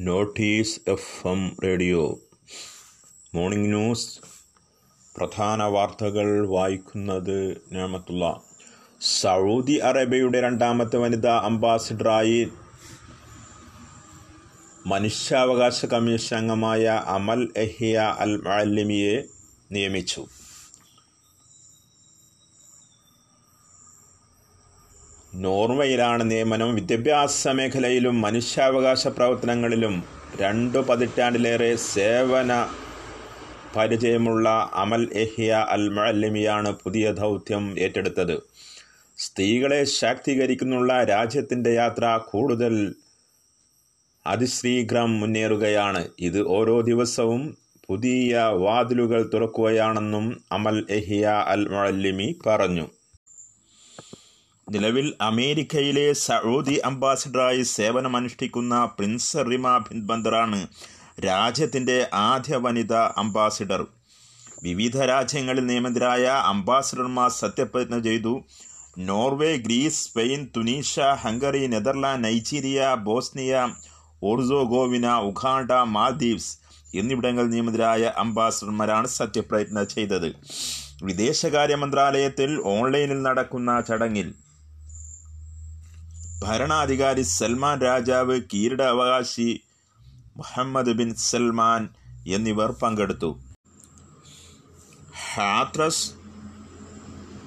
Notice F M radio. Morning news. പ്രധാന വാർത്തകൾ വായിക്കുന്നത് ഞാമത്തുള്ള. സൗദി അറേബ്യയുടെ രണ്ടാമത്തെ വനിതാ അംബാസിഡറായി മനുഷ്യാവകാശ കമ്മീഷൻ അംഗമായ അമൽ എഹിയ അൽ മഅല്ലിമിയെ നിയമിച്ചു. നോർവയിലാണ് നിയമനം. വിദ്യാഭ്യാസ മേഖലയിലും മനുഷ്യാവകാശ പ്രവർത്തനങ്ങളിലും രണ്ടു പതിറ്റാണ്ടിലേറെ സേവന പരിചയമുള്ള അമൽ എഹിയ അൽ മഅല്ലിമിയാണ് പുതിയ ദൗത്യം ഏറ്റെടുത്തത്. സ്ത്രീകളെ ശാക്തീകരിക്കുന്നുള്ള രാജ്യത്തിന്റെ യാത്ര കൂടുതൽ അതിശ്രീഘ്രം മുന്നേറുകയാണ്. ഇത് ഓരോ ദിവസവും പുതിയ വാതിലുകൾ തുറക്കുകയാണെന്നും അമൽ എഹിയ അൽ മഅല്ലിമി പറഞ്ഞു. നിലവിൽ അമേരിക്കയിലെ സൗദി അംബാസിഡറായി സേവനമനുഷ്ഠിക്കുന്ന പ്രിൻസ് റിമ ബിൻ ബന്ദറാണ് രാജ്യത്തിന്റെ ആദ്യ വനിതാ അംബാസിഡർ. വിവിധ രാജ്യങ്ങളിൽ നിയമിതരായ അംബാസിഡർമാർ സത്യപ്രതിജ്ഞ ചെയ്തു. Norway Greece Spain Tunisia Hungary Netherland Nigeria Bosnia Herzegovina Uganda Maldives എന്നിവിടങ്ങളിൽ നിയമിതരായ അംബാസിഡർമാരാണ് സത്യപ്രതിജ്ഞ ചെയ്തത്. വിദേശകാര്യ മന്ത്രാലയത്തിൽ ഓൺലൈനിൽ നടക്കുന്ന ചടങ്ങിൽ ഭരണാധികാരി സൽമാൻ രാജാവ് കിരീടാവകാശി മുഹമ്മദ് ബിൻ സൽമാൻ എന്നിവർ പങ്കെടുത്തു. ഹാത്രസ്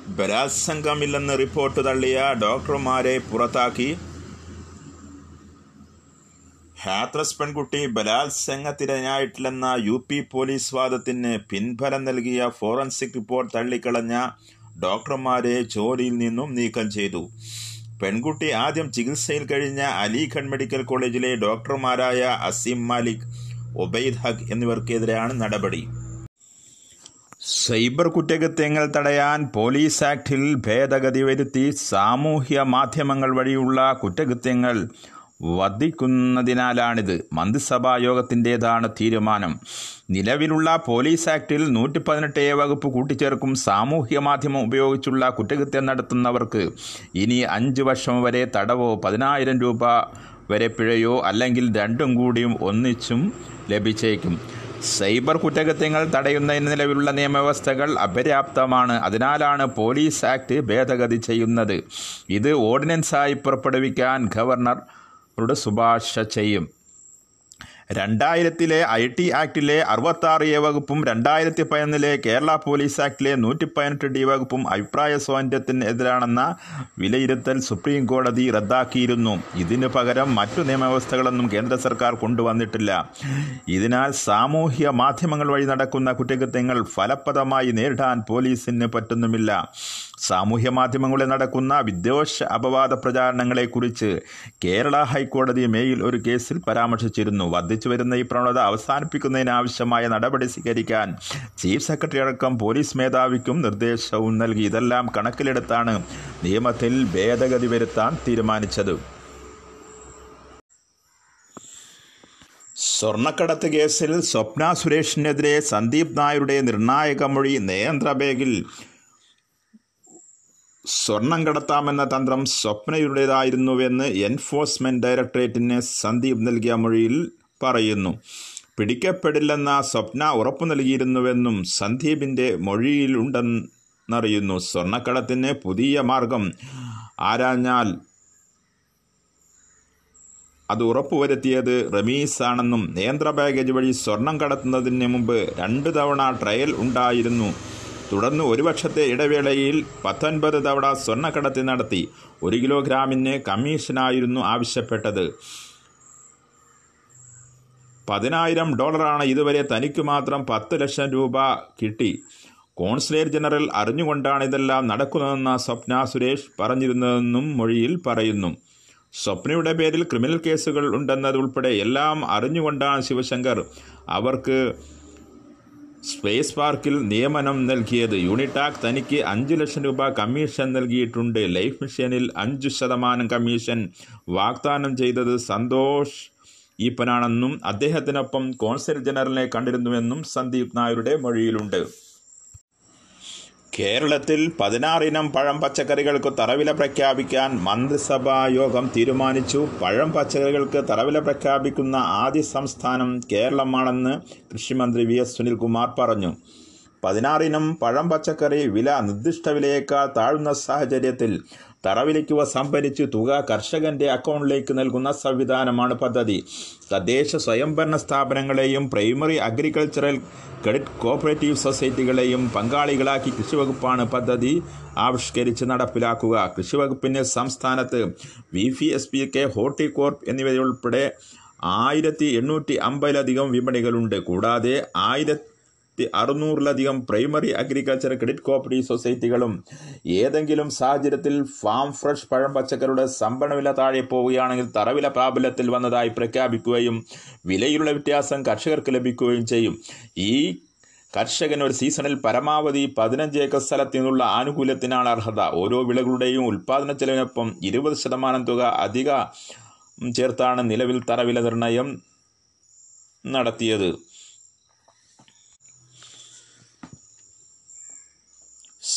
ബലാത്സംഗമില്ലെന്ന് റിപ്പോർട്ട് തള്ളിയ ഡോക്ടർമാരെ പുറത്താക്കി. ഹാത്രസ് പെൺകുട്ടി ബലാത്സംഗത്തിനായിട്ടില്ലെന്ന യു പി പോലീസ് വാദത്തിന് പിൻഫലം നൽകിയ ഫോറൻസിക് റിപ്പോർട്ട് തള്ളിക്കളഞ്ഞ ഡോക്ടർമാരെ ജോലിയിൽ നിന്നും നീക്കം ചെയ്തു. പെൺകുട്ടി ആദ്യം ചികിത്സയിൽ കഴിഞ്ഞ അലിഖൻ മെഡിക്കൽ കോളേജിലെ ഡോക്ടർമാരായ അസീം മാലിക് ഒബൈദ് ഹഖ് എന്നിവർക്കെതിരെയാണ് നടപടി. സൈബർ കുറ്റകൃത്യങ്ങൾ തടയാൻ പോലീസ് ആക്ടിൽ ഭേദഗതി വരുത്തി സാമൂഹ്യ മാധ്യമങ്ങൾ വഴിയുള്ള കുറ്റകൃത്യങ്ങൾ വർദ്ധിക്കുന്നതിനാലാണിത് മന്ത്രിസഭാ യോഗത്തിന്റേതാണ് തീരുമാനം. നിലവിലുള്ള പോലീസ് ആക്ടിൽ നൂറ്റി പതിനെട്ട് എ വകുപ്പ് കൂട്ടിച്ചേർക്കും സാമൂഹ്യ മാധ്യമം ഉപയോഗിച്ചുള്ള കുറ്റകൃത്യം നടത്തുന്നവർക്ക് ഇനി അഞ്ച് വർഷം വരെ തടവോ പതിനായിരം രൂപ വരെ പിഴയോ അല്ലെങ്കിൽ രണ്ടും കൂടിയും ഒന്നിച്ചും ലഭിച്ചേക്കും. സൈബർ കുറ്റകൃത്യങ്ങൾ തടയുന്നതിന് നിലവിലുള്ള നിയമവ്യവസ്ഥകൾ അപര്യാപ്തമാണ്. അതിനാലാണ് പോലീസ് ആക്ട് ഭേദഗതി ചെയ്യുന്നത്. ഇത് ഓർഡിനൻസായി പുറപ്പെടുവിക്കാൻ ഗവർണർ റുടെ ശുപാർശ ചെയ്യും. രണ്ടായിരത്തിലെ ഐ ടി ആക്ടിലെ അറുപത്താറ് എ വകുപ്പും രണ്ടായിരത്തി പതിനൊന്നിലെ കേരള പോലീസ് ആക്ടിലെ നൂറ്റി പതിനെട്ട് ഡി വകുപ്പും അഭിപ്രായ സ്വാതന്ത്ര്യത്തിനെതിരാണെന്ന വിലയിരുത്തൽ സുപ്രീം കോടതി റദ്ദാക്കിയിരുന്നു. ഇതിനു പകരം മറ്റു നിയമവ്യവസ്ഥകളൊന്നും കേന്ദ്ര സർക്കാർ കൊണ്ടുവന്നിട്ടില്ല. ഇതിനാൽ സാമൂഹ്യ മാധ്യമങ്ങൾ വഴി നടക്കുന്ന കുറ്റകൃത്യങ്ങൾ ഫലപ്രദമായി നേരിടാൻ പോലീസിന് പറ്റുന്നുമില്ല. സാമൂഹ്യ മാധ്യമങ്ങളിൽ നടക്കുന്ന വിദ്വേഷ അപവാദ പ്രചാരണങ്ങളെക്കുറിച്ച് കേരള ഹൈക്കോടതി മേയിൽ ഒരു കേസിൽ പരാമർശിച്ചിരുന്നു. വർദ്ധിച്ചു വരുന്ന ഈ പ്രവണത അവസാനിപ്പിക്കുന്നതിനാവശ്യമായ നടപടി സ്വീകരിക്കാൻ ചീഫ് സെക്രട്ടറി അടക്കം പോലീസ് മേധാവിക്കും നിർദ്ദേശവും നൽകി. ഇതെല്ലാം കണക്കിലെടുത്താണ് നിയമത്തിൽ ഭേദഗതി വരുത്താൻ തീരുമാനിച്ചത്. സ്വർണക്കടത്ത് കേസിൽ സ്വപ്ന സുരേഷിനെതിരെ സന്ദീപ് നായരുടെ നിർണായക മൊഴി നേന്ത്രബേഗിൽ സ്വർണം കടത്താമെന്ന തന്ത്രം സ്വപ്നയുടേതായിരുന്നുവെന്ന് എൻഫോഴ്സ്മെന്റ് ഡയറക്ടറേറ്റിന് സന്ദീപ് നൽകിയ മൊഴിയിൽ പറയുന്നു. പിടിക്കപ്പെടില്ലെന്ന സ്വപ്ന ഉറപ്പു നൽകിയിരുന്നുവെന്നും സന്ദീപിന്റെ മൊഴിയിലുണ്ടെന്നറിയുന്നു. സ്വർണക്കടത്തിന് പുതിയ മാർഗം ആരാഞ്ഞാൽ അത് ഉറപ്പുവരുത്തിയത് റമീസാണെന്നും നേന്ത്ര ബാഗേജ് വഴി സ്വർണം കടത്തുന്നതിന് മുമ്പ് രണ്ട് തവണ ട്രയൽ ഉണ്ടായിരുന്നു. തുടർന്ന് ഒരു വർഷത്തെ ഇടവേളയിൽ പത്തൊൻപത് തവണ സ്വർണക്കടത്ത് നടത്തി ഒരു കിലോഗ്രാമിന് കമ്മീഷനായിരുന്നു ആവശ്യപ്പെട്ടത്. പതിനായിരം ഡോളറാണ് ഇതുവരെ തനിക്ക് മാത്രം പത്ത് ലക്ഷം രൂപ കിട്ടി. കോൺസുലേറ്റ് ജനറൽ അറിഞ്ഞുകൊണ്ടാണ് ഇതെല്ലാം നടക്കുന്നതെന്ന സ്വപ്ന സുരേഷ് പറഞ്ഞിരുന്നതെന്നും മൊഴിയിൽ പറയുന്നു. സ്വപ്നയുടെ പേരിൽ ക്രിമിനൽ കേസുകൾ ഉണ്ടെന്നതുൾപ്പെടെ എല്ലാം അറിഞ്ഞുകൊണ്ടാണ് ശിവശങ്കർ അവർക്ക് സ്പേസ് പാർക്കിൽ നിയമനം നൽകിയത് യൂണിടാക് തനിക്ക് അഞ്ച് ലക്ഷം രൂപ കമ്മീഷൻ നൽകിയിട്ടുണ്ട്. ലൈഫ് മിഷനിൽ അഞ്ചു ശതമാനം കമ്മീഷൻ വാഗ്ദാനം ചെയ്തത് സന്തോഷ് ഈപ്പനാണെന്നും അദ്ദേഹത്തിനൊപ്പം കോൺസൽ ജനറലിനെ കണ്ടിരുന്നുവെന്നും സന്ദീപ് നായരുടെ മൊഴിയിലുണ്ട്. കേരളത്തിൽ പതിനാറിനം പഴം പച്ചക്കറികൾക്ക് തറവില പ്രഖ്യാപിക്കാൻ മന്ത്രിസഭാ യോഗം തീരുമാനിച്ചു. പഴം പച്ചക്കറികൾക്ക് തറവില പ്രഖ്യാപിക്കുന്ന ആദ്യ സംസ്ഥാനം കേരളമാണെന്ന് കൃഷിമന്ത്രി വി എസ് സുനിൽകുമാർ പറഞ്ഞു. പതിനാറിനം പഴം പച്ചക്കറി വില നിർദ്ദിഷ്ട വിലയേക്കാൾ താഴ്ന്ന സാഹചര്യത്തിൽ തറവിലയ്ക്കുവ സംഭരിച്ച് തുക കർഷകന്റെ അക്കൗണ്ടിലേക്ക് നൽകുന്ന സംവിധാനമാണ് പദ്ധതി. തദ്ദേശ സ്വയംഭരണ സ്ഥാപനങ്ങളെയും പ്രൈമറി അഗ്രികൾച്ചറൽ ക്രെഡിറ്റ് കോപ്പറേറ്റീവ് സൊസൈറ്റികളെയും പങ്കാളികളാക്കി കൃഷിവകുപ്പാണ് പദ്ധതി ആവിഷ്കരിച്ച് നടപ്പിലാക്കുക. കൃഷിവകുപ്പിന് സംസ്ഥാനത്ത് V F S P K Horticorp എന്നിവയുൾപ്പെടെ ആയിരത്തി എണ്ണൂറ്റി അമ്പതിലധികം വിപണികളുണ്ട്. കൂടാതെ ആയിരത്തി അറുന്നൂറിലധികം പ്രൈമറി അഗ്രികൾച്ചർ ക്രെഡിറ്റ് കോപ്പറേറ്റീവ് സൊസൈറ്റികളും ഏതെങ്കിലും സാഹചര്യത്തിൽ ഫാം ഫ്രഷ് പഴം പച്ചക്കറിയുടെ സംഭരണ വില താഴെ പോവുകയാണെങ്കിൽ തറവില പ്രാബല്യത്തിൽ വന്നതായി പ്രഖ്യാപിക്കുകയും വിലയിലുള്ള വ്യത്യാസം കർഷകർക്ക് ലഭിക്കുകയും ചെയ്യും. ഈ കർഷകൻ ഒരു സീസണിൽ പരമാവധി പതിനഞ്ച് ഏക്കർ സ്ഥലത്തു നിന്നുള്ള ആനുകൂല്യത്തിനാണ് അർഹത. ഓരോ വിളകളുടെയും ഉൽപ്പാദന ചെലവിനൊപ്പം ഇരുപത് ശതമാനം തുക അധിക ചേർത്താണ് നിലവിൽ തറവില നിർണയം നടത്തിയത്.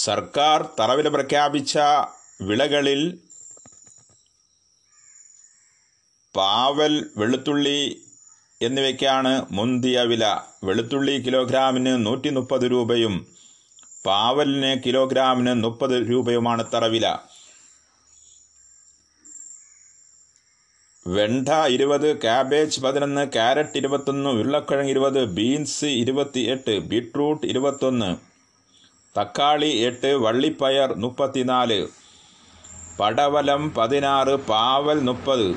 സർക്കാർ തറവിൽ പ്രഖ്യാപിച്ച വിളകളിൽ പാവൽ വെളുത്തുള്ളി എന്നിവയ്ക്കാണ് മുന്തിയ വില. വെളുത്തുള്ളി കിലോഗ്രാമിന് നൂറ്റി മുപ്പത് രൂപയും പാവലിന് കിലോഗ്രാമിന് മുപ്പത് രൂപയുമാണ് തറവില. വെണ്ട ഇരുപത് കാബേജ് പതിനൊന്ന് ക്യാരറ്റ് ഇരുപത്തൊന്ന് ഉരുളക്കിഴങ്ങ് ഇരുപത് ബീൻസ് ഇരുപത്തി എട്ട് ബീട്രൂട്ട് ഇരുപത്തൊന്ന് തക്കാളി എട്ട് വള്ളിപ്പയർ മുപ്പത്തിനാല് പടവലം പതിനാറ് പാവൽ മുപ്പത്.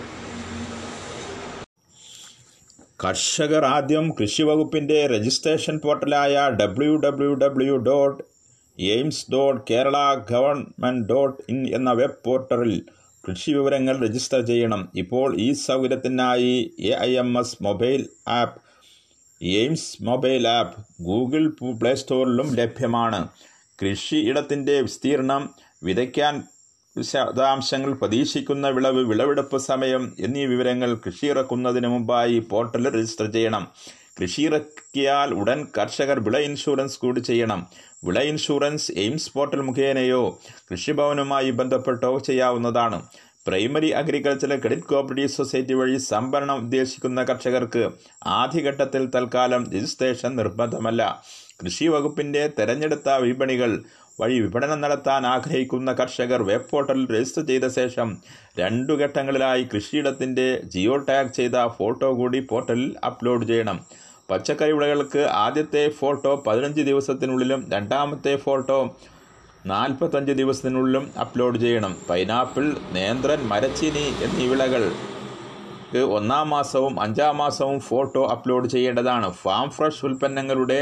കർഷകർ ആദ്യം കൃഷിവകുപ്പിന്റെ registration പോർട്ടലായ W W W dot AIMS dot Kerala government dot in എന്ന വെബ് പോർട്ടലിൽ കൃഷി വിവരങ്ങൾ രജിസ്റ്റർ ചെയ്യണം. ഇപ്പോൾ ഈ സൗകര്യത്തിനായി A I M S mobile app AIMS mobile app Google play സ്റ്റോറിലും ലഭ്യമാണ്. കൃഷിയിടത്തിന്റെ വിസ്തീർണം വിതയ്ക്കാൻ വിശദാംശങ്ങൾ പ്രതീക്ഷിക്കുന്ന വിളവ് വിളവെടുപ്പ് സമയം എന്നീ വിവരങ്ങൾ കൃഷി ഇറക്കുന്നതിന് മുമ്പായി പോർട്ടലിൽ രജിസ്റ്റർ ചെയ്യണം. കൃഷി ഇറക്കിയാൽ ഉടൻ കർഷകർ വിള ഇൻഷുറൻസ് കൂടി ചെയ്യണം. വിള ഇൻഷുറൻസ് എയിംസ് പോർട്ടൽ മുഖേനയോ കൃഷിഭവനുമായി ബന്ധപ്പെട്ടോ ചെയ്യാവുന്നതാണ്. Primary agricultural credit cooperative society വഴി സംഭരണം ഉദ്ദേശിക്കുന്ന കർഷകർക്ക് ആദ്യഘട്ടത്തിൽ തൽക്കാലം രജിസ്ട്രേഷൻ നിർബന്ധമല്ല. കൃഷി വകുപ്പിന്റെ തെരഞ്ഞെടുത്ത വിപണികൾ വഴി വിപണനം നടത്താൻ ആഗ്രഹിക്കുന്ന കർഷകർ വെബ് പോർട്ടലിൽ രജിസ്റ്റർ ചെയ്ത ശേഷം രണ്ടു ഘട്ടങ്ങളിലായി കൃഷിയിടത്തിന്റെ ജിയോ ടാഗ് ചെയ്ത ഫോട്ടോ കൂടി പോർട്ടലിൽ അപ്ലോഡ് ചെയ്യണം. പച്ചക്കറി വിളകൾക്ക് ആദ്യത്തെ ഫോട്ടോ പതിനഞ്ച് ദിവസത്തിനുള്ളിലും രണ്ടാമത്തെ ഫോട്ടോ നാൽപ്പത്തഞ്ച് ദിവസത്തിനുള്ളിലും അപ്ലോഡ് ചെയ്യണം. പൈനാപ്പിൾ നേന്ത്രൻ മരച്ചീനി എന്നീ വിളകൾ ഒന്നാം മാസവും അഞ്ചാം മാസവും ഫോട്ടോ അപ്ലോഡ് ചെയ്യേണ്ടതാണ്. ഫാം ഫ്രഷ് ഉൽപ്പന്നങ്ങളുടെ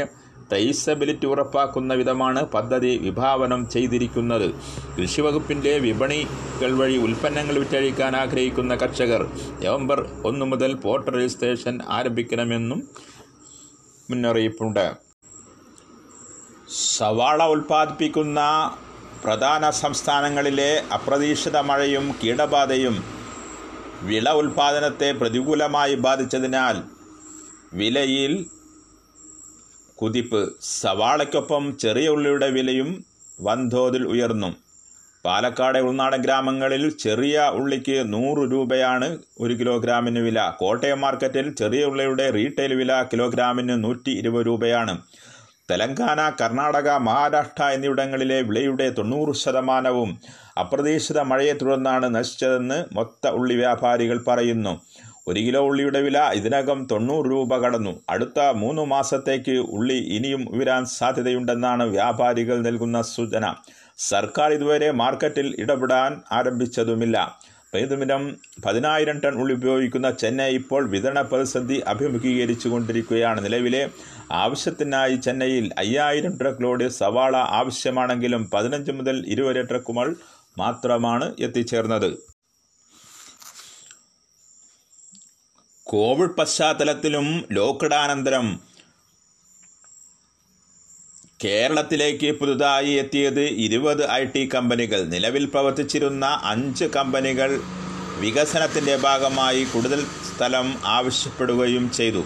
ട്രേസബിലിറ്റി ഉറപ്പാക്കുന്ന വിധമാണ് പദ്ധതി വിഭാവനം ചെയ്തിരിക്കുന്നത്. കൃഷിവകുപ്പിന്റെ വിപണികൾ വഴി ഉൽപ്പന്നങ്ങൾ വിറ്റഴിക്കാൻ ആഗ്രഹിക്കുന്ന കർഷകർ നവംബർ ഒന്ന് മുതൽ പോർട്ട് രജിസ്ട്രേഷൻ ആരംഭിക്കണമെന്നും മുന്നറിയിപ്പുണ്ട്. സവാള ഉൽപ്പാദിപ്പിക്കുന്ന പ്രധാന സംസ്ഥാനങ്ങളിലെ അപ്രതീക്ഷിത മഴയും കീടബാധയും വിള ഉൽപ്പാദനത്തെ പ്രതികൂലമായി ബാധിച്ചതിനാൽ വിലയിൽ കുതിപ്പ് സവാളയ്ക്കൊപ്പം ചെറിയ ഉള്ളിയുടെ വിലയും വൻതോതിൽ ഉയർന്നു. പാലക്കാട് ഉൾനാടൻ ഗ്രാമങ്ങളിൽ ചെറിയ ഉള്ളിക്ക് നൂറ് രൂപയാണ് ഒരു കിലോഗ്രാമിന് വില. കോട്ടയം മാർക്കറ്റിൽ ചെറിയ ഉള്ളിയുടെ റീറ്റെയിൽ വില കിലോഗ്രാമിന് നൂറ്റി ഇരുപത് രൂപയാണ്. തെലങ്കാന കർണാടക മഹാരാഷ്ട്ര എന്നിവിടങ്ങളിലെ വിലയുടെ തൊണ്ണൂറ് ശതമാനവും അപ്രതീക്ഷിത മഴയെ തുടർന്നാണ് നശിച്ചതെന്ന് മൊത്ത ഉള്ളി വ്യാപാരികൾ പറയുന്നു. ഒരു കിലോ ഉള്ളിയുടെ വില ഇതിനകം തൊണ്ണൂറ് രൂപ കടന്നു. അടുത്ത മൂന്ന് മാസത്തേക്ക് ഉള്ളി ഇനിയും ഉയരാൻ സാധ്യതയുണ്ടെന്നാണ് വ്യാപാരികൾ നൽകുന്ന സൂചന. സർക്കാർ ഇതുവരെ മാർക്കറ്റിൽ ഇടപെടാൻ ആരംഭിച്ചതുമില്ല. പ്രതിദിനം പതിനായിരം ടൺ ഉള്ളി ഉപയോഗിക്കുന്ന ചെന്നൈ ഇപ്പോൾ വിതരണ പ്രതിസന്ധി അഭിമുഖീകരിച്ചു കൊണ്ടിരിക്കുകയാണ് നിലവിലെ ആവശ്യത്തിനായി ചെന്നൈയിൽ അയ്യായിരം ട്രക്ക് ലോഡ് സവാള ആവശ്യമാണെങ്കിലും പതിനഞ്ച് മുതൽ ഇരുപത് ട്രക്കുകൾ മാത്രമാണ് എത്തിച്ചേർന്നത്. കോവിഡ് പശ്ചാത്തലത്തിലും ലോക്ക്ഡാനന്തരം കേരളത്തിലേക്ക് പുതുതായി എത്തിയത് ഇരുപത് ഐ ടി കമ്പനികൾ. നിലവിൽ പ്രവർത്തിച്ചിരുന്ന അഞ്ച് കമ്പനികൾ വികസനത്തിന്റെ ഭാഗമായി കൂടുതൽ സ്ഥലം ആവശ്യപ്പെടുകയും ചെയ്തു.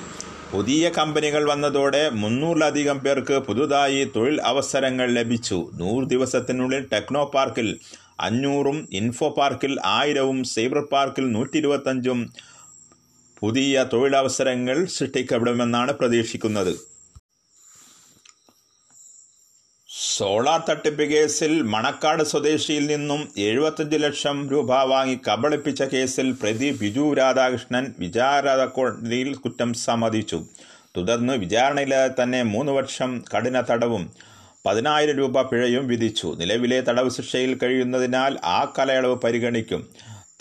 പുതിയ കമ്പനികൾ വന്നതോടെ മുന്നൂറിലധികം പേർക്ക് പുതുതായി തൊഴിൽ അവസരങ്ങൾ ലഭിച്ചു. നൂറ് ദിവസത്തിനുള്ളിൽ ടെക്നോ പാർക്കിൽ അഞ്ഞൂറും ഇൻഫോ പാർക്കിൽ ആയിരവും സൈബർ പാർക്കിൽ നൂറ്റി ഇരുപത്തഞ്ചും പുതിയ തൊഴിലവസരങ്ങൾ സൃഷ്ടിക്കപ്പെടുമെന്നാണ് പ്രതീക്ഷിക്കുന്നത്. സോളാർ തട്ടിപ്പ് കേസിൽ മണക്കാട് സ്വദേശിയിൽ നിന്നും എഴുപത്തഞ്ച് ലക്ഷം രൂപ വാങ്ങി കബളിപ്പിച്ച കേസിൽ പ്രതി ബിജു രാധാകൃഷ്ണൻ വിചാരണ കോടതിയിൽ കുറ്റം സമ്മതിച്ചു. തുടർന്ന് വിചാരണയില്ലാതെ തന്നെ മൂന്ന് വർഷം കഠിന തടവും പതിനായിരം രൂപ പിഴയും വിധിച്ചു. നിലവിലെ തടവ് ശിക്ഷയിൽ കഴിയുന്നതിനാൽ ആ കാലയളവ് പരിഗണിക്കും.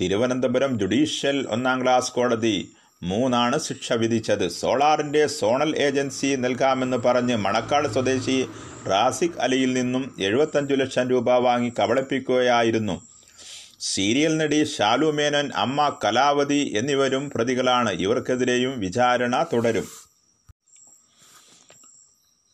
തിരുവനന്തപുരം ജുഡീഷ്യൽ ഒന്നാം ക്ലാസ് കോടതി മൂന്നാണ് ശിക്ഷ വിധിച്ചത്. സോളാറിന്റെ സോണൽ ഏജൻസി നൽകാമെന്ന് പറഞ്ഞ് മണക്കാട് സ്വദേശി റാസിഖ് അലിയിൽ നിന്നും എഴുപത്തഞ്ചു ലക്ഷം രൂപ വാങ്ങി കബളിപ്പിക്കുകയായിരുന്നു. സീരിയൽ നടി ഷാലു മേനൻ അമ്മ കലാവതി എന്നിവരും പ്രതികളാണ്. ഇവർക്കെതിരെയും വിചാരണ തുടരും.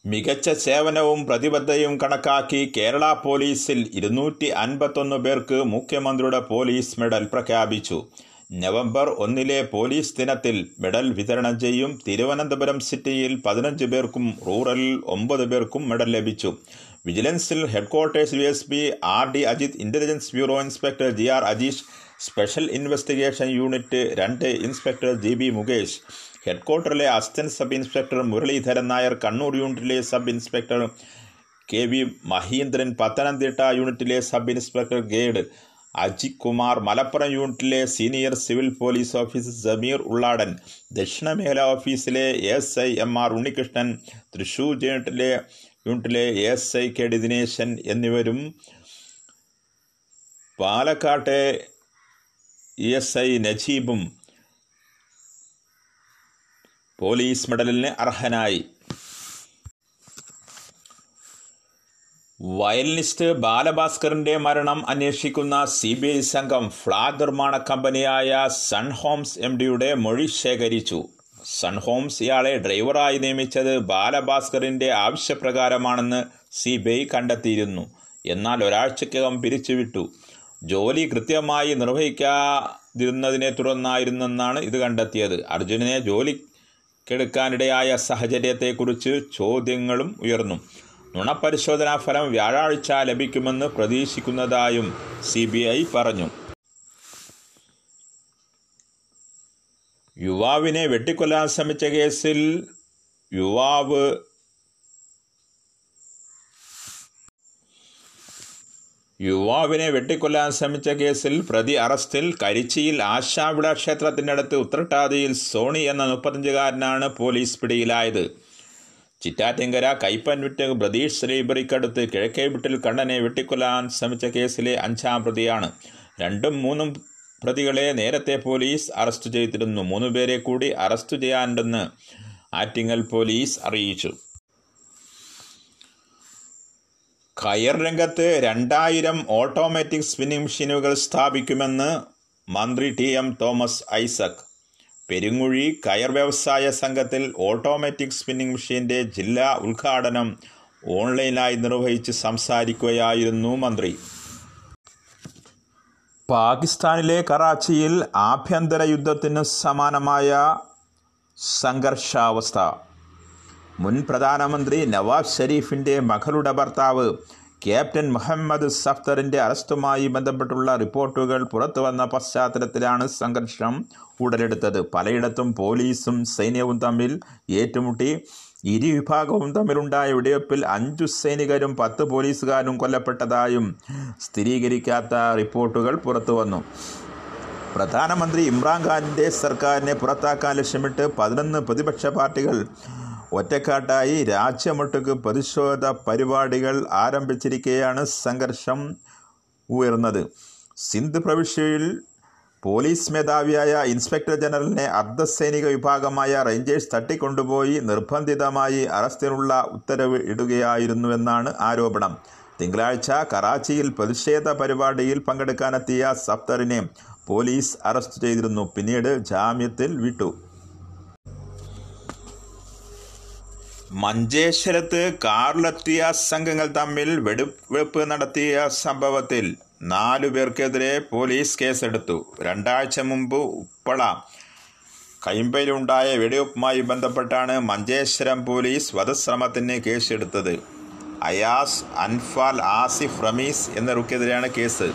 മികച്ച സേവനവും പ്രതിബദ്ധതയും കണക്കാക്കി കേരള പോലീസിൽ ഇരുന്നൂറ്റി അൻപത്തൊന്ന് പേർക്ക് മുഖ്യമന്ത്രിയുടെ പോലീസ് മെഡൽ പ്രഖ്യാപിച്ചു. നവംബർ ഒന്നിലെ പോലീസ് ദിനത്തിൽ മെഡൽ വിതരണം ചെയ്യും. തിരുവനന്തപുരം സിറ്റിയിൽ പതിനഞ്ച് പേർക്കും റൂറലിൽ ഒമ്പത് പേർക്കും മെഡൽ ലഭിച്ചു. വിജിലൻസിൽ headquarters U S P R D Ajith intelligence bureau inspector G R Ajeesh special investigation unit രണ്ട് inspector G B Mukesh ഹെഡ്ക്വാർട്ടറിലെ assistant sub inspector Muraleedharan Nair Kannur യൂണിറ്റിലെ sub inspector K V Mahindran Pathanamthitta യൂണിറ്റിലെ sub inspector grade Ajith Kumar Malappuram യൂണിറ്റിലെ senior civil police officer Sameer Ulladan ദക്ഷിണ മേഖല ഓഫീസിലെ S I M R Unnikrishnan Thrissur യൂണിറ്റിലെ യൂണിറ്റിലെ S I K D Dineshan എന്നിവരും പാലക്കാട്ടെ എസ് ഐ നജീബും പോലീസ് മെഡലിന് അർഹനായി. വയലിനിസ്റ്റ് ബാലഭാസ്കറിന്റെ മരണം അന്വേഷിക്കുന്ന സി ബി ഐ സംഘം ഫ്ളാഗ് നിർമ്മാണ കമ്പനിയായ സൺ ഹോംസ് എം ഡിയുടെ മൊഴി ശേഖരിച്ചു. സൺ ഹോംസ് ഇയാളെ ഡ്രൈവറായി നിയമിച്ചത് ബാലഭാസ്കറിന്റെ ആവശ്യപ്രകാരമാണെന്ന് സി ബി ഐ കണ്ടെത്തിയിരുന്നു. എന്നാൽ ഒരാഴ്ചക്കകം പിരിച്ചുവിട്ടു. ജോലി കൃത്യമായി നിർവഹിക്കാതിരുന്നതിനെ തുടർന്നായിരുന്നെന്നാണ് ഇത് കണ്ടെത്തിയത്. അർജുനനെ ജോലിക്കെടുക്കാനിടയായ സാഹചര്യത്തെക്കുറിച്ച് ചോദ്യങ്ങളും ഉയർന്നു. നുണപരിശോധനാ ഫലം വ്യാഴാഴ്ച ലഭിക്കുമെന്ന് പ്രതീക്ഷിക്കുന്നതായും സി പറഞ്ഞു. യുവാവിനെ വെട്ടിക്കൊല്ലാൻ ശ്രമിച്ച കേസിൽ യുവാവ് യുവാവിനെ വെട്ടിക്കൊല്ലാൻ ശ്രമിച്ച കേസിൽ പ്രതി അറസ്റ്റിൽ കരിച്ചിയിൽ ആശാവിട ക്ഷേത്രത്തിനടുത്ത് ഉത്രട്ടാതിയിൽ സോണി എന്ന മുപ്പത്തഞ്ചുകാരനാണ് പോലീസ് പിടിയിലായത്. ചിറ്റാറ്റിങ്കര കൈപ്പൻവിറ്റ് പ്രതീഷ് ലൈബ്രറിക്കടുത്ത് കിഴക്കേ വിട്ടിൽ കണ്ണനെ വെട്ടിക്കൊല്ലാൻ ശ്രമിച്ച കേസിലെ അഞ്ചാം പ്രതിയാണ്. രണ്ടും മൂന്നും പ്രതികളെ നേരത്തെ പോലീസ് അറസ്റ്റ് ചെയ്തിരുന്നു. മൂന്നുപേരെ കൂടി അറസ്റ്റ് ചെയ്യാനുണ്ടെന്ന് ആറ്റിങ്ങൽ പോലീസ് അറിയിച്ചു. കയർ രംഗത്ത് രണ്ടായിരം ഓട്ടോമാറ്റിക് സ്പിന്നിംഗ് മെഷീനുകൾ സ്ഥാപിക്കുമെന്ന് മന്ത്രി ടി എം തോമസ് ഐസക്. പെരുങ്ങുഴി കയർ വ്യവസായ സംഘത്തിൽ ഓട്ടോമാറ്റിക് സ്പിന്നിംഗ് മെഷീന്റെ ജില്ലാ ഉദ്ഘാടനം ഓൺലൈനായി നിർവഹിച്ച് സംസാരിക്കുകയായിരുന്നു മന്ത്രി. പാകിസ്ഥാനിലെ കറാച്ചിയിൽ ആഭ്യന്തര യുദ്ധത്തിന് സമാനമായ സംഘർഷാവസ്ഥ. മുൻ പ്രധാനമന്ത്രി നവാസ് ഷെരീഫിന്റെ മകളുടെ ഭർത്താവ് ക്യാപ്റ്റൻ മുഹമ്മദ് സഫ്തറിന്റെ അറസ്റ്റുമായി ബന്ധപ്പെട്ടുള്ള റിപ്പോർട്ടുകൾ പുറത്തുവന്ന പശ്ചാത്തലത്തിലാണ് സംഘർഷം ഉടലെടുത്തത്. പലയിടത്തും പോലീസും സൈന്യവും തമ്മിൽ ഏറ്റുമുട്ടി. ഇരുവിഭാഗവും തമ്മിലുണ്ടായ വെടിവെപ്പിൽ അഞ്ചു സൈനികരും പത്ത് പോലീസുകാരും കൊല്ലപ്പെട്ടതായും സ്ഥിരീകരിക്കാത്ത റിപ്പോർട്ടുകൾ പുറത്തു വന്നു. പ്രധാനമന്ത്രി ഇമ്രാൻഖാന്റെ സർക്കാരിനെ പുറത്താക്കാൻ ലക്ഷ്യമിട്ട് പതിനൊന്ന് പ്രതിപക്ഷ പാർട്ടികൾ ഒറ്റക്കാട്ടായി രാജ്യമൊട്ടുക്ക് പ്രതിഷേധ പരിപാടികൾ ആരംഭിച്ചിരിക്കെയാണ് സംഘർഷം ഉയർന്നത്. സിന്ധ് പ്രവിശ്യയിൽ പോലീസ് മേധാവിയായ ഇൻസ്പെക്ടർ ജനറലിനെ അർദ്ധസൈനിക വിഭാഗമായ റേഞ്ചേഴ്സ് തട്ടിക്കൊണ്ടുപോയി നിർബന്ധിതമായി അറസ്റ്റിനുള്ള ഉത്തരവ് ഇടുകയായിരുന്നുവെന്നാണ് ആരോപണം. തിങ്കളാഴ്ച കറാച്ചിയിൽ പ്രതിഷേധ പരിപാടിയിൽ പങ്കെടുക്കാനെത്തിയ സഫ്തറിനെ പോലീസ് അറസ്റ്റ് ചെയ്തിരുന്നു. പിന്നീട് ജാമ്യത്തിൽ വിട്ടു. മഞ്ചേശ്വരത്ത് കാറിലെത്തിയ സംഘങ്ങൾ തമ്മിൽ വെടിവെപ്പ് നടത്തിയ സംഭവത്തിൽ നാലു പേർക്കെതിരെ പോലീസ് കേസെടുത്തു. രണ്ടാഴ്ച മുമ്പ് ഉപ്പള. കൈമ്പയിലുണ്ടായ വെടിവെപ്പുമായി ബന്ധപ്പെട്ടാണ് മഞ്ചേശ്വരം പോലീസ് വധശ്രമത്തിന് കേസെടുത്തത്. അയാസ് അൻഫാൽ ആസിഫ് റമീസ് എന്നിവർക്കെതിരെയാണ് കേസ്.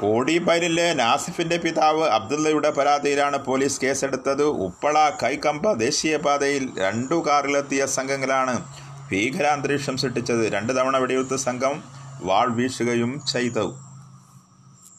കോടിപ്പയലിലെ നാസിഫിന്റെ പിതാവ് അബ്ദുള്ളയുടെ പരാതിയിലാണ് പോലീസ് കേസെടുത്തത്. ഉപ്പള കൈക്കമ്പ ദേശീയപാതയിൽ രണ്ടു കാറിലെത്തിയ സംഘങ്ങളാണ് ഭീകരാന്തരീക്ഷം സൃഷ്ടിച്ചത്. രണ്ട് തവണ വെടിവെത്ത് സംഘം வாழ் வீசுகையும் செய்தவ்.